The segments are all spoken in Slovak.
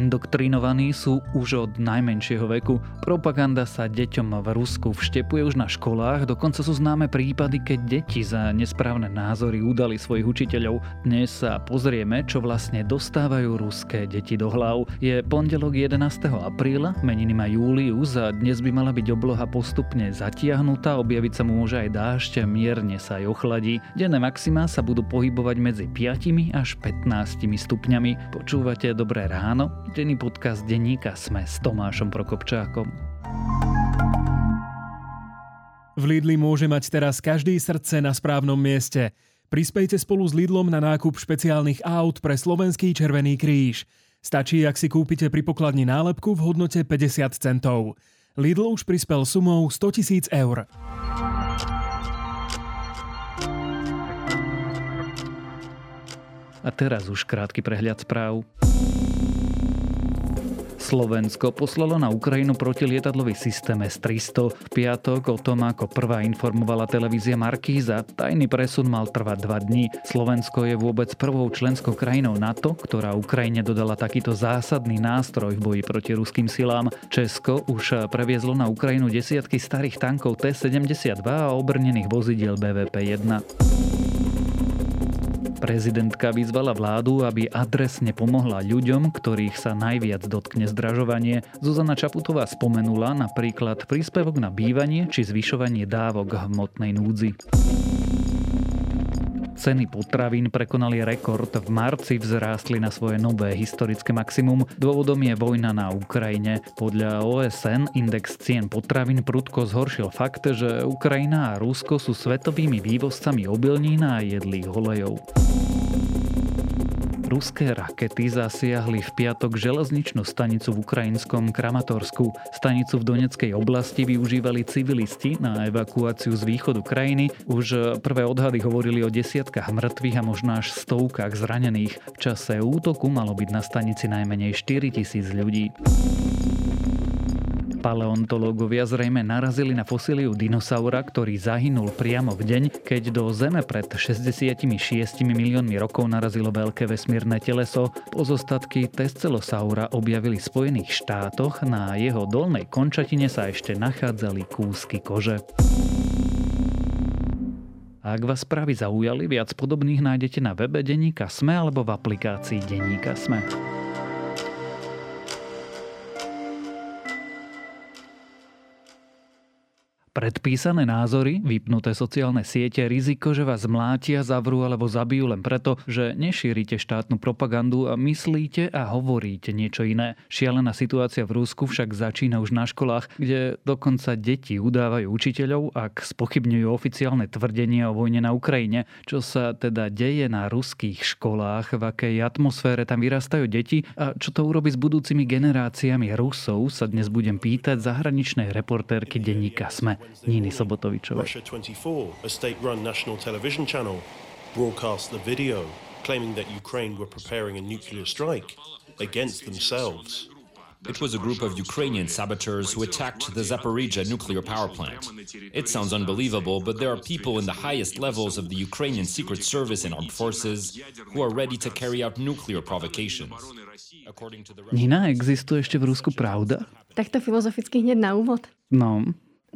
indoktrinovaní sú už od najmenšieho veku. Propaganda sa deťom v Rusku vštepuje už na školách, dokonca sú známe prípady, keď deti za nesprávne názory udali svojich učiteľov. Dnes sa pozrieme, čo vlastne dostávajú ruské deti do hlav. Je pondelok 11. apríla, meniny má Július a dnes by mala byť obloha postupne zatiahnutá, objaviť sa mu môže aj dážď, mierne sa aj ochladí. Denné maxima sa budú pohybovať medzi 5 až 15 stupňami. Počúvate Dobré ráno? Denný podcast denníka Sme s Tomášom Prokopčákom. V Lidli môže mať teraz každý srdce na správnom mieste. Prispejte spolu s Lidlom na nákup špeciálnych aut pre Slovenský Červený kríž. Stačí, ak si kúpite pri pokladni nálepku v hodnote 50 centov. Lidl už prispel sumou 100 000 eur. A teraz už krátky prehľad správ. Slovensko poslalo na Ukrajinu protilietadlový systém S-300. V piatok o tom, ako prvá informovala televízia Markíza, tajný presun mal trvať dva dní. Slovensko je vôbec prvou členskou krajinou NATO, ktorá Ukrajine dodala takýto zásadný nástroj v boji proti ruským silám. Česko už previezlo na Ukrajinu desiatky starých tankov T-72 a obrnených vozidiel BVP-1. Prezidentka vyzvala vládu, aby adresne pomohla ľuďom, ktorých sa najviac dotkne zdražovanie. Zuzana Čaputová spomenula napríklad príspevok na bývanie či zvyšovanie dávok hmotnej núdzi. Ceny potravín prekonali rekord. V marci vzrástli na svoje nové historické maximum. Dôvodom je vojna na Ukrajine. Podľa OSN index cien potravín prudko zhoršil fakt, že Ukrajina a Rusko sú svetovými vývozcami obilnín a jedlých olejov. Ruské rakety zasiahli v piatok železničnú stanicu v ukrajinskom Kramatorsku. Stanicu v Doneckej oblasti využívali civilisti na evakuáciu z východu krajiny. Už prvé odhady hovorili o desiatkách mŕtvych a možno až stovkách zranených. V čase útoku malo byť na stanici najmenej 4 tisíc ľudí. Paleontológovia zrejme narazili na fosíliu dinosaura, ktorý zahynul priamo v deň, keď do Zeme pred 66 miliónmi rokov narazilo veľké vesmírne teleso. Pozostatky Tescelosaura objavili v Spojených štátoch, na jeho dolnej končatine sa ešte nachádzali kúsky kože. Ak vás správy zaujali, viac podobných nájdete na webe Deníka Sme alebo v aplikácii Deníka Sme. Predpísané názory, vypnuté sociálne siete, riziko, že vás mlátia, zavrú alebo zabijú len preto, že nešírite štátnu propagandu a myslíte a hovoríte niečo iné. Šialená situácia v Rusku však začína už na školách, kde dokonca deti udávajú učiteľov, ak spochybňujú oficiálne tvrdenia o vojne na Ukrajine. Čo sa teda deje na ruských školách, v akej atmosfére tam vyrastajú deti a čo to urobí s budúcimi generáciami Rusov, sa dnes budem pýtať zahraničnej reportérky denníka SME. Niny Sobotovičovej. Russia 24, a state-run national television channel, broadcast the video claiming that Ukraine were preparing a nuclear strike against themselves. It was a group of Ukrainian saboteurs who attacked the Zaporizhia nuclear power plant. It sounds unbelievable, but there are people in the highest levels of the Ukrainian Secret Service and armed forces who are ready to carry out nuclear provocations. Nina, existuje ešte v Rusku pravda? Takto filozoficky hneď na úvod. No,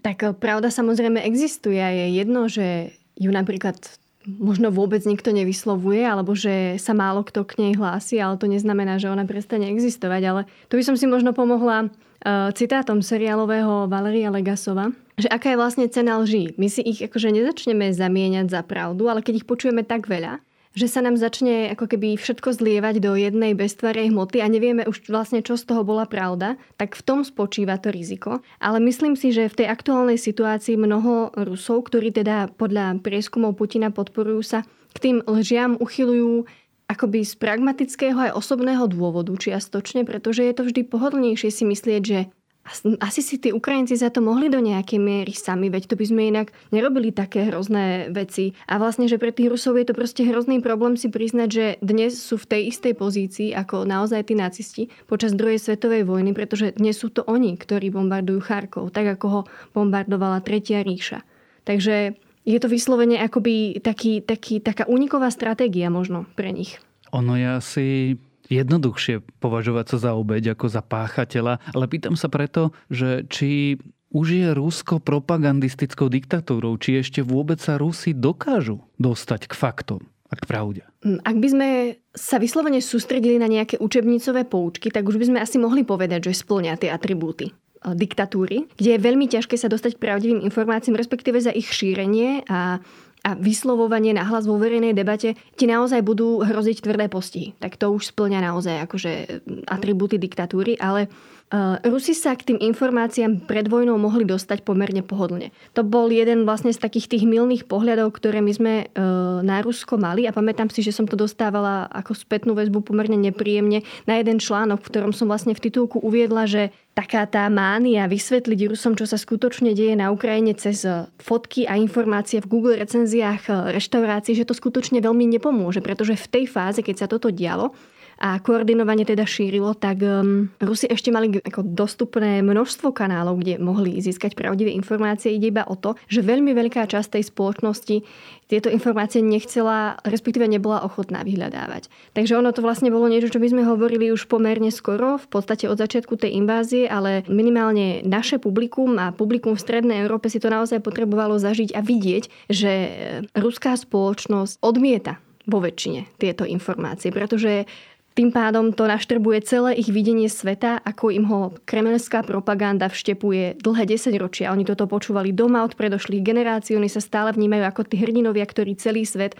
tak eh, pravda samozrejme existuje a je jedno, že ju napríklad možno vôbec nikto nevyslovuje, alebo že sa málo kto k nej hlási, ale to neznamená, že ona prestane existovať. Ale tu by som si možno pomohla uh, citátom seriálového Valeria Legasova, že aká je vlastne cena lží. My si ich akože nezačneme zamieňať za pravdu, ale keď ich počujeme tak veľa, že sa nám začne ako keby všetko zlievať do jednej beztvarej hmoty a nevieme už vlastne, čo z toho bola pravda, tak v tom spočíva to riziko. Ale myslím si, že v tej aktuálnej situácii mnoho Rusov, ktorí teda podľa prieskumov Putina podporujú sa, k tým lžiam uchylujú akoby z pragmatického aj osobného dôvodu čiastočne, pretože je to vždy pohodlnejšie si myslieť, že asi si tí Ukrajinci za to mohli do nejakej miery sami, veď to by sme inak nerobili také hrozné veci. A vlastne, že pre tých Rusov je to proste hrozný problém si priznať, že dnes sú v tej istej pozícii ako naozaj tí nacisti počas druhej svetovej vojny, pretože dnes sú to oni, ktorí bombardujú Charkov, tak ako ho bombardovala Tretia ríša. Takže je to vyslovene akoby taký, taký, taká uniková stratégia možno pre nich. Ono je asi jednoduchšie považovať sa za obeď ako za páchateľa, ale pýtam sa preto, že či už je Rusko propagandistickou diktatúrou, či ešte vôbec sa Rusi dokážu dostať k faktom a k pravde. Mm, ak by sme sa vyslovene sústredili na nejaké učebnicové poučky, tak už by sme asi mohli povedať, že splňa tie atribúty diktatúry, kde je veľmi ťažké sa dostať k pravdivým informáciám, respektíve za ich šírenie a a vyslovovanie na hlas vo verejnej debate ti naozaj budú hroziť tvrdé postihy. Tak to už splňa naozaj akože atribúty diktatúry, ale Rusi sa k tým informáciám pred vojnou mohli dostať pomerne pohodlne. To bol jeden vlastne z takých tých milných pohľadov, ktoré my sme uh, na Rusko mali. A pamätám si, že som to dostávala ako spätnú väzbu pomerne nepríjemne. Na jeden článok, v ktorom som vlastne v titulku uviedla, že taká tá mánia vysvetliť Rusom, čo sa skutočne deje na Ukrajine cez e, fotky a informácie v Google recenziách reštaurácií, že to skutočne veľmi nepomôže, pretože v tej fáze, keď sa toto dialo, a koordinovanie teda šírilo, tak um, Rusi ešte mali ako dostupné množstvo kanálov, kde mohli získať pravdivé informácie. Ide iba o to, že veľmi veľká časť tej spoločnosti tieto informácie nechcela, respektíve nebola ochotná vyhľadávať. Takže ono to vlastne bolo niečo, čo by sme hovorili už pomerne skoro, v podstate od začiatku tej invázie, ale minimálne naše publikum a publikum v Strednej Európe si to naozaj potrebovalo zažiť a vidieť, že ruská spoločnosť odmieta vo väčšine tieto informácie, pretože tým pádom to naštrbuje celé ich videnie sveta, ako im ho kremelská propaganda vštepuje dlhé 10 ročia. Oni toto počúvali doma od predošlých generácií, oni sa stále vnímajú ako tí hrdinovia, ktorí celý svet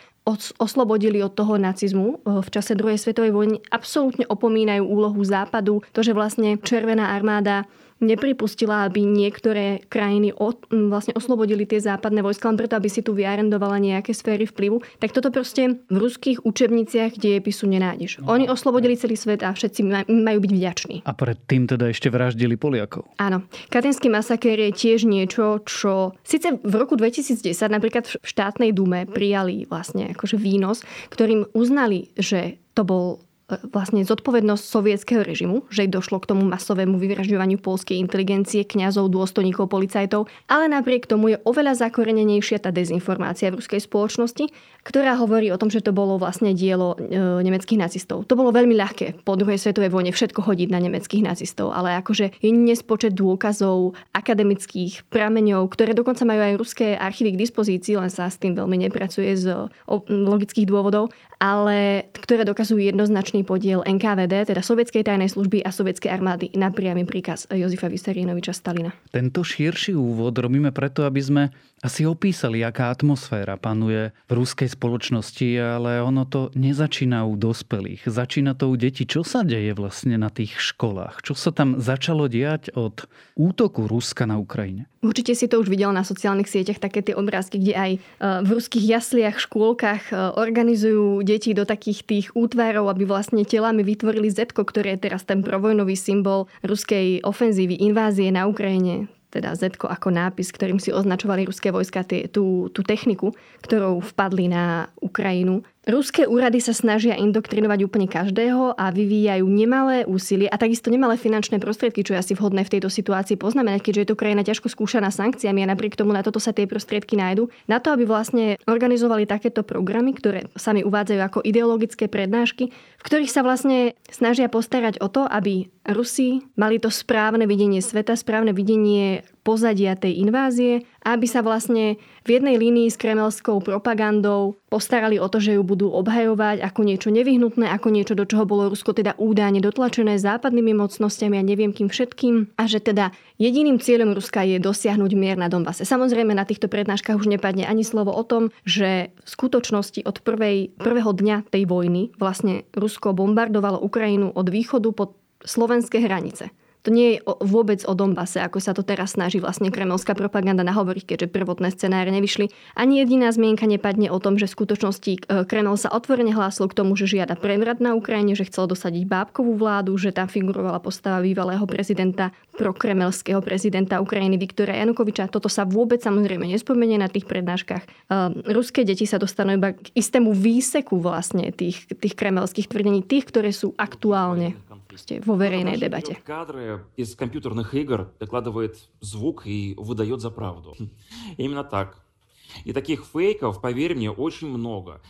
oslobodili od toho nacizmu e, v čase druhej svetovej vojny. Absolútne opomínajú úlohu západu, to, že vlastne Červená armáda nepripustila, aby niektoré krajiny od, vlastne oslobodili tie západné vojska len preto, aby si tu vyarendovala nejaké sféry vplyvu, tak toto proste v ruských učebniciach dejepisu nenájdeš. No. Oni oslobodili celý svet a všetci majú byť vďační. A predtým teda ešte vraždili Poliakov. Áno. Katinský masaker je tiež niečo, čo síce v roku 2010 napríklad v štátnej dume prijali vlastne akože výnos, ktorým uznali, že to bol vlastne zodpovednosť sovietského režimu, že došlo k tomu masovému vyvražďovaniu polskej inteligencie, kňazov, dôstojníkov, policajtov, ale napriek tomu je oveľa zakorenenejšia tá dezinformácia v ruskej spoločnosti, ktorá hovorí o tom, že to bolo vlastne dielo e, nemeckých nacistov. To bolo veľmi ľahké po druhej svetovej vojne všetko chodiť na nemeckých nacistov, ale akože je nespočet dôkazov akademických prameňov, ktoré dokonca majú aj ruské archívy k dispozícii, len sa s tým veľmi nepracuje z logických dôvodov ale ktoré dokazujú jednoznačný podiel NKVD, teda sovietskej tajnej služby a sovietskej armády na priamy príkaz Jozifa Vysarienoviča Stalina. Tento širší úvod robíme preto, aby sme asi opísali, aká atmosféra panuje v ruskej spoločnosti, ale ono to nezačína u dospelých. Začína to u detí. Čo sa deje vlastne na tých školách? Čo sa tam začalo diať od útoku Ruska na Ukrajine? Určite si to už videl na sociálnych sieťach, také tie obrázky, kde aj e, v ruských jasliach, škôlkach e, organizujú deti do takých tých útvarov, aby vlastne telami vytvorili Zetko, ktoré je teraz ten provojnový symbol ruskej ofenzívy, invázie na Ukrajine teda Z ako nápis, ktorým si označovali ruské vojska tú, tú techniku, ktorou vpadli na Ukrajinu. Ruské úrady sa snažia indoktrinovať úplne každého a vyvíjajú nemalé úsilie a takisto nemalé finančné prostriedky, čo je asi vhodné v tejto situácii poznamenať, keďže je to krajina ťažko skúšaná sankciami a napriek tomu na toto sa tie prostriedky nájdu. Na to, aby vlastne organizovali takéto programy, ktoré sami uvádzajú ako ideologické prednášky, v ktorých sa vlastne snažia postarať o to, aby Rusi mali to správne videnie sveta, správne videnie pozadia tej invázie, aby sa vlastne v jednej línii s kremelskou propagandou postarali o to, že ju budú obhajovať ako niečo nevyhnutné, ako niečo, do čoho bolo Rusko teda údajne dotlačené západnými mocnosťami a neviem kým všetkým a že teda jediným cieľom Ruska je dosiahnuť mier na Donbase. Samozrejme na týchto prednáškach už nepadne ani slovo o tom, že v skutočnosti od prvej, prvého dňa tej vojny vlastne Rusko bombardovalo Ukrajinu od východu po slovenské hranice. To nie je vôbec o Donbase, ako sa to teraz snaží vlastne kremelská propaganda nahovoriť, keďže prvotné scenáre nevyšli. Ani jediná zmienka nepadne o tom, že v skutočnosti e, Kreml sa otvorene hlásil k tomu, že žiada prevrat na Ukrajine, že chcel dosadiť bábkovú vládu, že tam figurovala postava bývalého prezidenta, prokremelského prezidenta Ukrajiny Viktora Janukoviča. Toto sa vôbec samozrejme nespomenie na tých prednáškach. Uh, ruské deti sa dostanú iba k istému výseku vlastne tých, tých kremelských tvrdení, tých, ktoré sú aktuálne vo verejnej debate. Кадры из компьютерных игр докладывает звук и выдает за правду. Именно так. И таких фейков, поверь мне, очень много.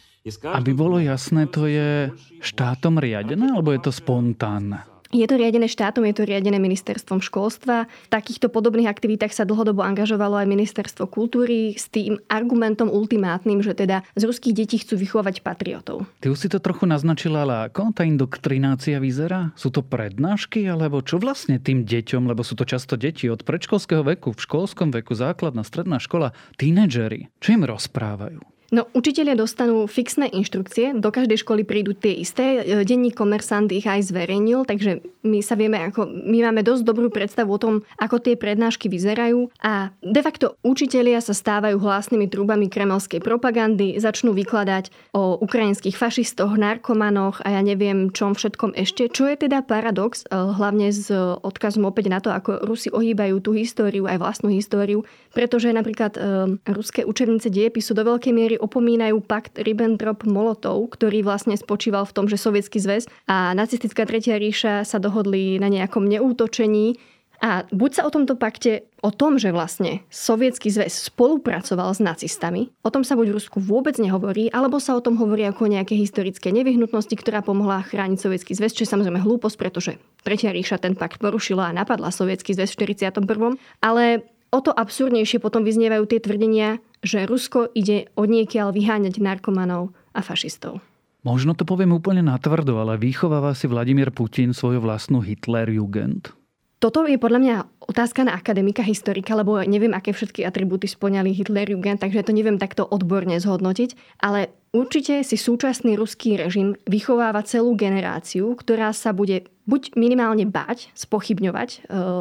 Aby bolo jasné, to je štátom riadené, alebo je to spontánne? Je to riadené štátom, je to riadené ministerstvom školstva. V takýchto podobných aktivitách sa dlhodobo angažovalo aj ministerstvo kultúry s tým argumentom ultimátnym, že teda z ruských detí chcú vychovať patriotov. Ty už si to trochu naznačila, ale ako tá indoktrinácia vyzerá? Sú to prednášky, alebo čo vlastne tým deťom, lebo sú to často deti od predškolského veku, v školskom veku, základná, stredná škola, tínedžeri, čo im rozprávajú? No, učitelia dostanú fixné inštrukcie, do každej školy prídu tie isté. E, denní komersant ich aj zverejnil, takže my sa vieme, ako, my máme dosť dobrú predstavu o tom, ako tie prednášky vyzerajú a de facto učitelia sa stávajú hlasnými trubami kremelskej propagandy, začnú vykladať o ukrajinských fašistoch, narkomanoch a ja neviem čom všetkom ešte, čo je teda paradox, e, hlavne s odkazom opäť na to, ako Rusi ohýbajú tú históriu, aj vlastnú históriu, pretože napríklad e, ruské učebnice diepisu do veľkej miery opomínajú pakt Ribbentrop-Molotov, ktorý vlastne spočíval v tom, že Sovietský zväz a nacistická Tretia ríša sa dohodli na nejakom neútočení a buď sa o tomto pakte, o tom, že vlastne Sovietský zväz spolupracoval s nacistami, o tom sa buď v Rusku vôbec nehovorí, alebo sa o tom hovorí ako nejaké historické nevyhnutnosti, ktorá pomohla chrániť Sovietský zväz, čo je samozrejme hlúposť, pretože Tretia ríša ten pakt porušila a napadla Sovietský zväz v 41. Ale o to absurdnejšie potom vyznievajú tie tvrdenia, že Rusko ide od niekiaľ vyháňať narkomanov a fašistov. Možno to poviem úplne natvrdo, ale vychováva si Vladimír Putin svoju vlastnú Hitler-Jugend? Toto je podľa mňa otázka na akademika, historika, lebo neviem, aké všetky atribúty splňali Hitler-Jugend, takže to neviem takto odborne zhodnotiť. Ale určite si súčasný ruský režim vychováva celú generáciu, ktorá sa bude buď minimálne báť, spochybňovať e,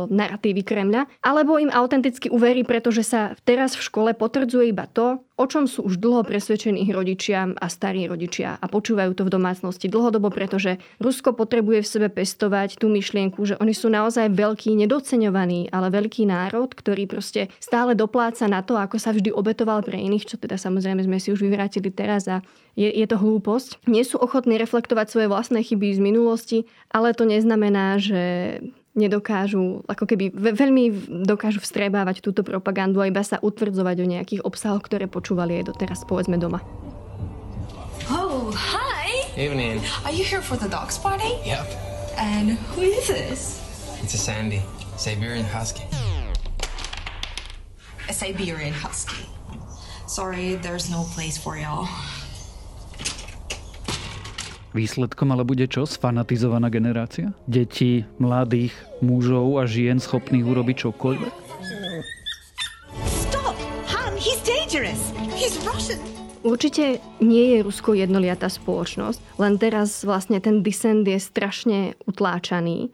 narratívy Kremľa, alebo im autenticky uverí, pretože sa teraz v škole potvrdzuje iba to, o čom sú už dlho presvedčení ich rodičia a starí rodičia a počúvajú to v domácnosti dlhodobo, pretože Rusko potrebuje v sebe pestovať tú myšlienku, že oni sú naozaj veľký, nedoceňovaný, ale veľký národ, ktorý proste stále dopláca na to, ako sa vždy obetoval pre iných, čo teda samozrejme sme si už vyvrátili teraz a je, je to hlúposť. Nie sú ochotní reflektovať svoje vlastné chyby z minulosti, ale to neznamená, že nedokážu, ako keby veľmi dokážu vstrebávať túto propagandu a iba sa utvrdzovať o nejakých obsahoch, ktoré počúvali aj doteraz, povedzme doma. Oh, hi! Evening. Are you here for the dogs party? Yep. And who is this? It's a Sandy, Siberian Husky. A Siberian Husky. Sorry, there's no place for y'all. Výsledkom ale bude čo? Sfanatizovaná generácia? Deti, mladých, mužov a žien schopných urobiť čokoľvek? Stop! Han, he's dangerous! He's Russian! Určite nie je Rusko jednoliatá spoločnosť, len teraz vlastne ten disent je strašne utláčaný.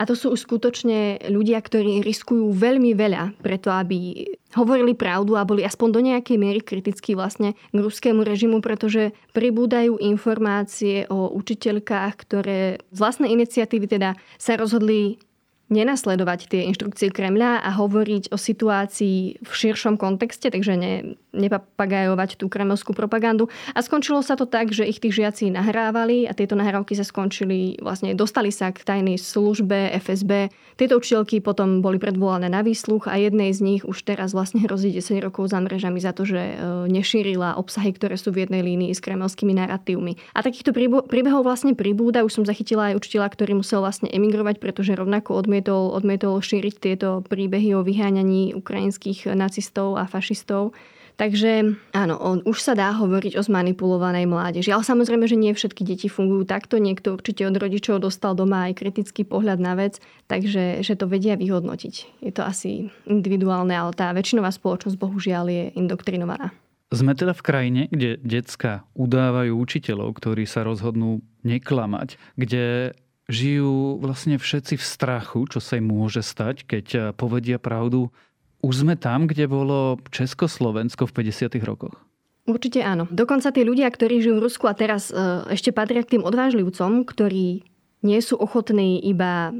A to sú už skutočne ľudia, ktorí riskujú veľmi veľa preto, aby hovorili pravdu a boli aspoň do nejakej miery kritickí vlastne k ruskému režimu, pretože pribúdajú informácie o učiteľkách, ktoré z vlastnej iniciatívy teda sa rozhodli nenasledovať tie inštrukcie Kremľa a hovoriť o situácii v širšom kontexte, takže ne, nepapagajovať tú kremelskú propagandu. A skončilo sa to tak, že ich tých žiaci nahrávali a tieto nahrávky sa skončili, vlastne dostali sa k tajnej službe FSB. Tieto učiteľky potom boli predvolané na výsluch a jednej z nich už teraz vlastne hrozí 10 rokov za mrežami za to, že e, nešírila obsahy, ktoré sú v jednej línii s kremelskými narratívmi. A takýchto príbehov vlastne pribúda. Už som zachytila aj učiteľa, ktorý musel vlastne emigrovať, pretože rovnako odmietol odmietol, odmietol šíriť tieto príbehy o vyháňaní ukrajinských nacistov a fašistov. Takže áno, on, už sa dá hovoriť o zmanipulovanej mládeži. Ale samozrejme, že nie všetky deti fungujú takto. Niekto určite od rodičov dostal doma aj kritický pohľad na vec, takže že to vedia vyhodnotiť. Je to asi individuálne, ale tá väčšinová spoločnosť bohužiaľ je indoktrinovaná. Sme teda v krajine, kde decka udávajú učiteľov, ktorí sa rozhodnú neklamať, kde žijú vlastne všetci v strachu, čo sa im môže stať, keď eh, povedia pravdu. Už sme tam, kde bolo Československo v 50. rokoch? Určite áno. Dokonca tí ľudia, ktorí žijú v Rusku a teraz eh, ešte patria k tým odvážlivcom, ktorí nie sú ochotní iba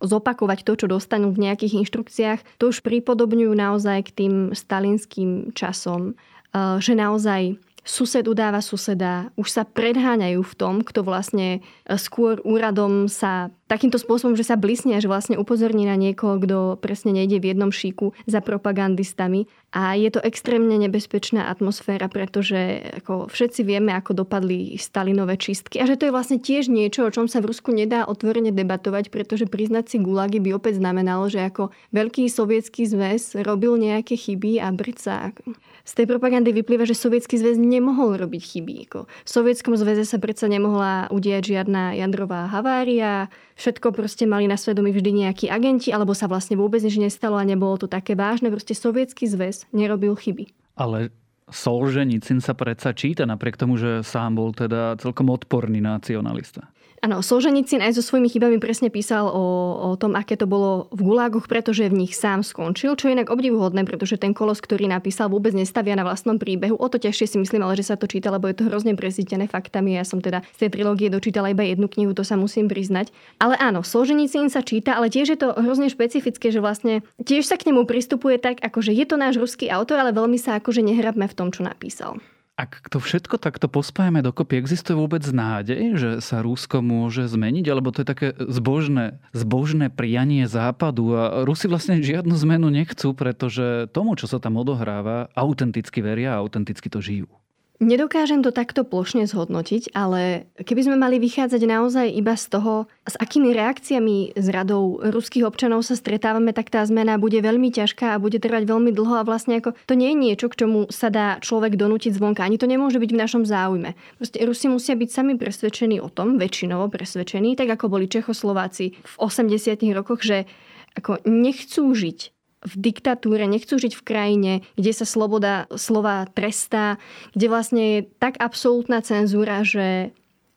zopakovať to, čo dostanú v nejakých inštrukciách, to už pripodobňujú naozaj k tým stalinským časom, eh, že naozaj sused udáva suseda, už sa predháňajú v tom, kto vlastne e, skôr úradom sa takýmto spôsobom, že sa blisnia, že vlastne upozorní na niekoho, kto presne nejde v jednom šíku za propagandistami. A je to extrémne nebezpečná atmosféra, pretože ako všetci vieme, ako dopadli Stalinové čistky. A že to je vlastne tiež niečo, o čom sa v Rusku nedá otvorene debatovať, pretože priznať si gulagy by opäť znamenalo, že ako veľký sovietský zväz robil nejaké chyby a brca. Z tej propagandy vyplýva, že sovietský zväz nemohol robiť chyby. V sovietskom zväze sa predsa nemohla udiať žiadna jadrová havária, všetko proste mali na svedomí vždy nejakí agenti, alebo sa vlastne vôbec nič nestalo a nebolo to také vážne. Proste sovietský zväz nerobil chyby. Ale Solženicin sa predsa číta napriek tomu, že sám bol teda celkom odporný nacionalista. Áno, Solženicin aj so svojimi chybami presne písal o, o tom, aké to bolo v gulágoch, pretože v nich sám skončil, čo je inak obdivuhodné, pretože ten kolos, ktorý napísal, vôbec nestavia na vlastnom príbehu. O to ťažšie si myslím, ale že sa to číta, lebo je to hrozne presítené faktami. Ja som teda z tej trilógie dočítala iba jednu knihu, to sa musím priznať. Ale áno, Solženicin sa číta, ale tiež je to hrozne špecifické, že vlastne tiež sa k nemu pristupuje tak, ako že je to náš ruský autor, ale veľmi sa akože nehrabme v tom, čo napísal. Ak to všetko takto pospájame dokopy, existuje vôbec nádej, že sa Rusko môže zmeniť? Alebo to je také zbožné, zbožné prianie západu a Rusi vlastne žiadnu zmenu nechcú, pretože tomu, čo sa tam odohráva, autenticky veria a autenticky to žijú. Nedokážem to takto plošne zhodnotiť, ale keby sme mali vychádzať naozaj iba z toho, s akými reakciami z radou ruských občanov sa stretávame, tak tá zmena bude veľmi ťažká a bude trvať veľmi dlho a vlastne ako to nie je niečo, k čomu sa dá človek donútiť zvonka. Ani to nemôže byť v našom záujme. Proste Rusi musia byť sami presvedčení o tom, väčšinovo presvedčení, tak ako boli Čechoslováci v 80. rokoch, že ako nechcú žiť v diktatúre, nechcú žiť v krajine, kde sa sloboda slova trestá, kde vlastne je tak absolútna cenzúra, že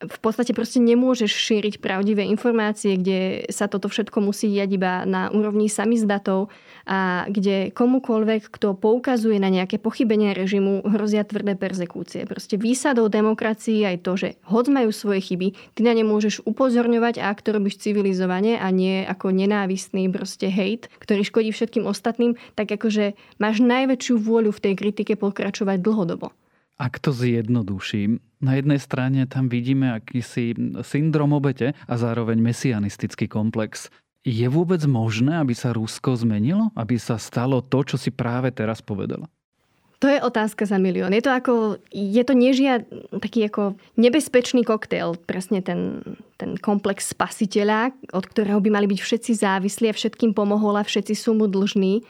v podstate proste nemôžeš šíriť pravdivé informácie, kde sa toto všetko musí diať iba na úrovni samizdatov a kde komukoľvek, kto poukazuje na nejaké pochybenie režimu, hrozia tvrdé persekúcie. Proste výsadou demokracii aj to, že hoď majú svoje chyby, ty na ne môžeš upozorňovať a ak to robíš civilizovane a nie ako nenávistný proste hate, ktorý škodí všetkým ostatným, tak akože máš najväčšiu vôľu v tej kritike pokračovať dlhodobo. Ak to zjednoduším, na jednej strane tam vidíme akýsi syndrom obete a zároveň mesianistický komplex. Je vôbec možné, aby sa Rusko zmenilo? Aby sa stalo to, čo si práve teraz povedala? To je otázka za milión. Je to ako, je to nežia taký ako nebezpečný koktail, presne ten, ten komplex spasiteľa, od ktorého by mali byť všetci závislí a všetkým pomohol a všetci sú mu dlžní.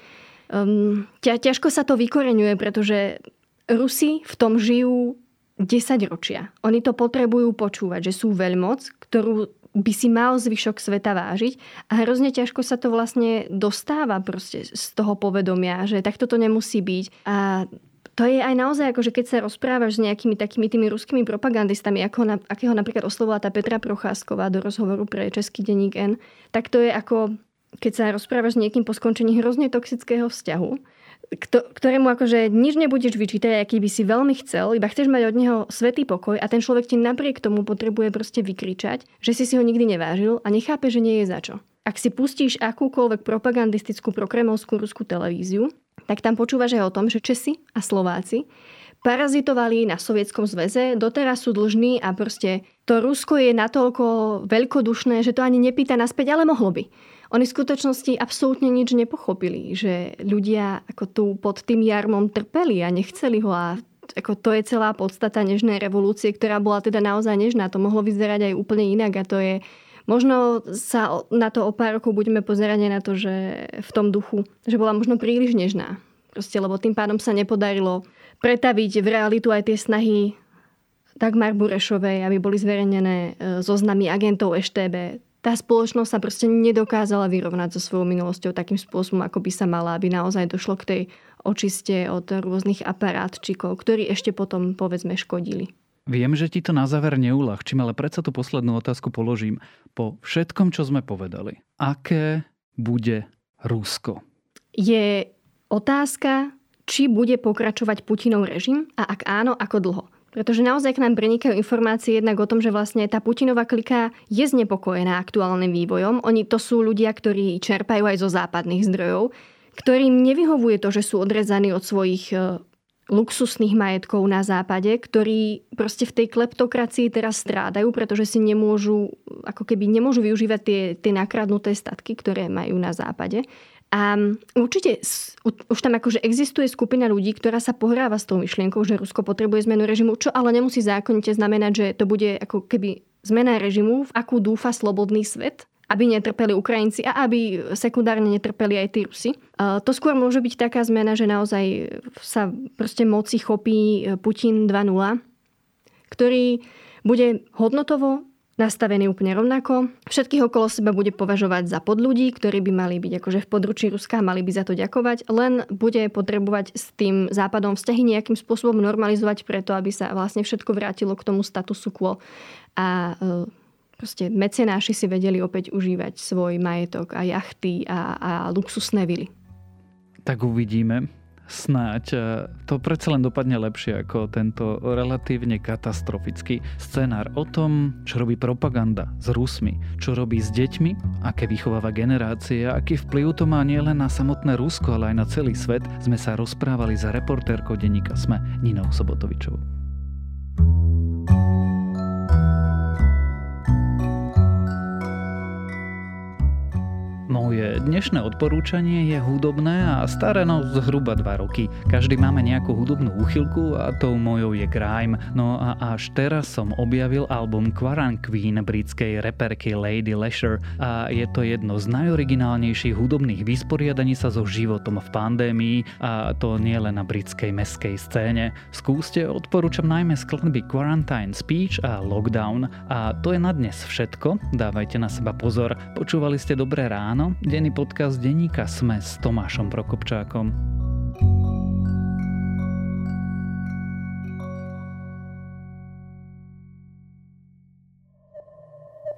Um, ťa, ťažko sa to vykoreňuje, pretože Rusi v tom žijú 10 ročia. Oni to potrebujú počúvať, že sú veľmoc, ktorú by si mal zvyšok sveta vážiť a hrozne ťažko sa to vlastne dostáva proste z toho povedomia, že takto to nemusí byť. A to je aj naozaj, ako, že keď sa rozprávaš s nejakými takými tými ruskými propagandistami, ako na, akého napríklad oslovovala tá Petra Procházková do rozhovoru pre Český denník N, tak to je ako, keď sa rozprávaš s niekým po skončení hrozne toxického vzťahu, ktorému akože nič nebudeš vyčítať, aký by si veľmi chcel, iba chceš mať od neho svetý pokoj a ten človek ti napriek tomu potrebuje proste vykričať, že si si ho nikdy nevážil a nechápe, že nie je za čo. Ak si pustíš akúkoľvek propagandistickú prokremovskú ruskú televíziu, tak tam počúvaš aj o tom, že Česi a Slováci parazitovali na Sovietskom zväze, doteraz sú dlžní a proste to Rusko je natoľko veľkodušné, že to ani nepýta naspäť, ale mohlo by. Oni v skutočnosti absolútne nič nepochopili, že ľudia ako tu pod tým jarmom trpeli a nechceli ho a ako to je celá podstata nežnej revolúcie, ktorá bola teda naozaj nežná. To mohlo vyzerať aj úplne inak a to je Možno sa na to o pár rokov budeme pozerať aj na to, že v tom duchu, že bola možno príliš nežná. Proste, lebo tým pádom sa nepodarilo pretaviť v realitu aj tie snahy Dagmar Burešovej, aby boli zverejnené e, zoznamy agentov EŠTB tá spoločnosť sa proste nedokázala vyrovnať so svojou minulosťou takým spôsobom, ako by sa mala, aby naozaj došlo k tej očiste od rôznych aparátčikov, ktorí ešte potom, povedzme, škodili. Viem, že ti to na záver neulahčím, ale predsa tú poslednú otázku položím. Po všetkom, čo sme povedali, aké bude Rusko? Je otázka, či bude pokračovať Putinov režim a ak áno, ako dlho. Pretože naozaj k nám prenikajú informácie jednak o tom, že vlastne tá Putinová klika je znepokojená aktuálnym vývojom. Oni to sú ľudia, ktorí čerpajú aj zo západných zdrojov, ktorým nevyhovuje to, že sú odrezaní od svojich e, luxusných majetkov na západe, ktorí proste v tej kleptokracii teraz strádajú, pretože si nemôžu, ako keby nemôžu využívať tie, tie nakradnuté statky, ktoré majú na západe. A určite už tam akože existuje skupina ľudí, ktorá sa pohráva s tou myšlienkou, že Rusko potrebuje zmenu režimu, čo ale nemusí zákonite znamenať, že to bude ako keby zmena režimu, v akú dúfa slobodný svet, aby netrpeli Ukrajinci a aby sekundárne netrpeli aj tí Rusi. To skôr môže byť taká zmena, že naozaj sa proste moci chopí Putin 2.0, ktorý bude hodnotovo nastavený úplne rovnako. Všetkých okolo seba bude považovať za podľudí, ktorí by mali byť akože v područí Ruska, mali by za to ďakovať, len bude potrebovať s tým západom vzťahy nejakým spôsobom normalizovať preto, aby sa vlastne všetko vrátilo k tomu statusu quo. A e, proste mecenáši si vedeli opäť užívať svoj majetok a jachty a, a luxusné vily. Tak uvidíme snáď e, to predsa len dopadne lepšie ako tento relatívne katastrofický scenár o tom, čo robí propaganda s Rusmi, čo robí s deťmi, aké vychováva generácie, aký vplyv to má nielen na samotné Rusko, ale aj na celý svet, sme sa rozprávali za reportérkou denníka Sme Ninou Sobotovičovou. Moje dnešné odporúčanie je hudobné a staré no zhruba 2 roky. Každý máme nejakú hudobnú úchylku a tou mojou je grime. No a až teraz som objavil album Quaran Queen britskej reperky Lady Lesher a je to jedno z najoriginálnejších hudobných vysporiadaní sa so životom v pandémii a to nie len na britskej meskej scéne. Skúste, odporúčam najmä skladby Quarantine Speech a Lockdown a to je na dnes všetko. Dávajte na seba pozor. Počúvali ste Dobré ráno, denný podcast denníka Sme s Tomášom Prokopčákom.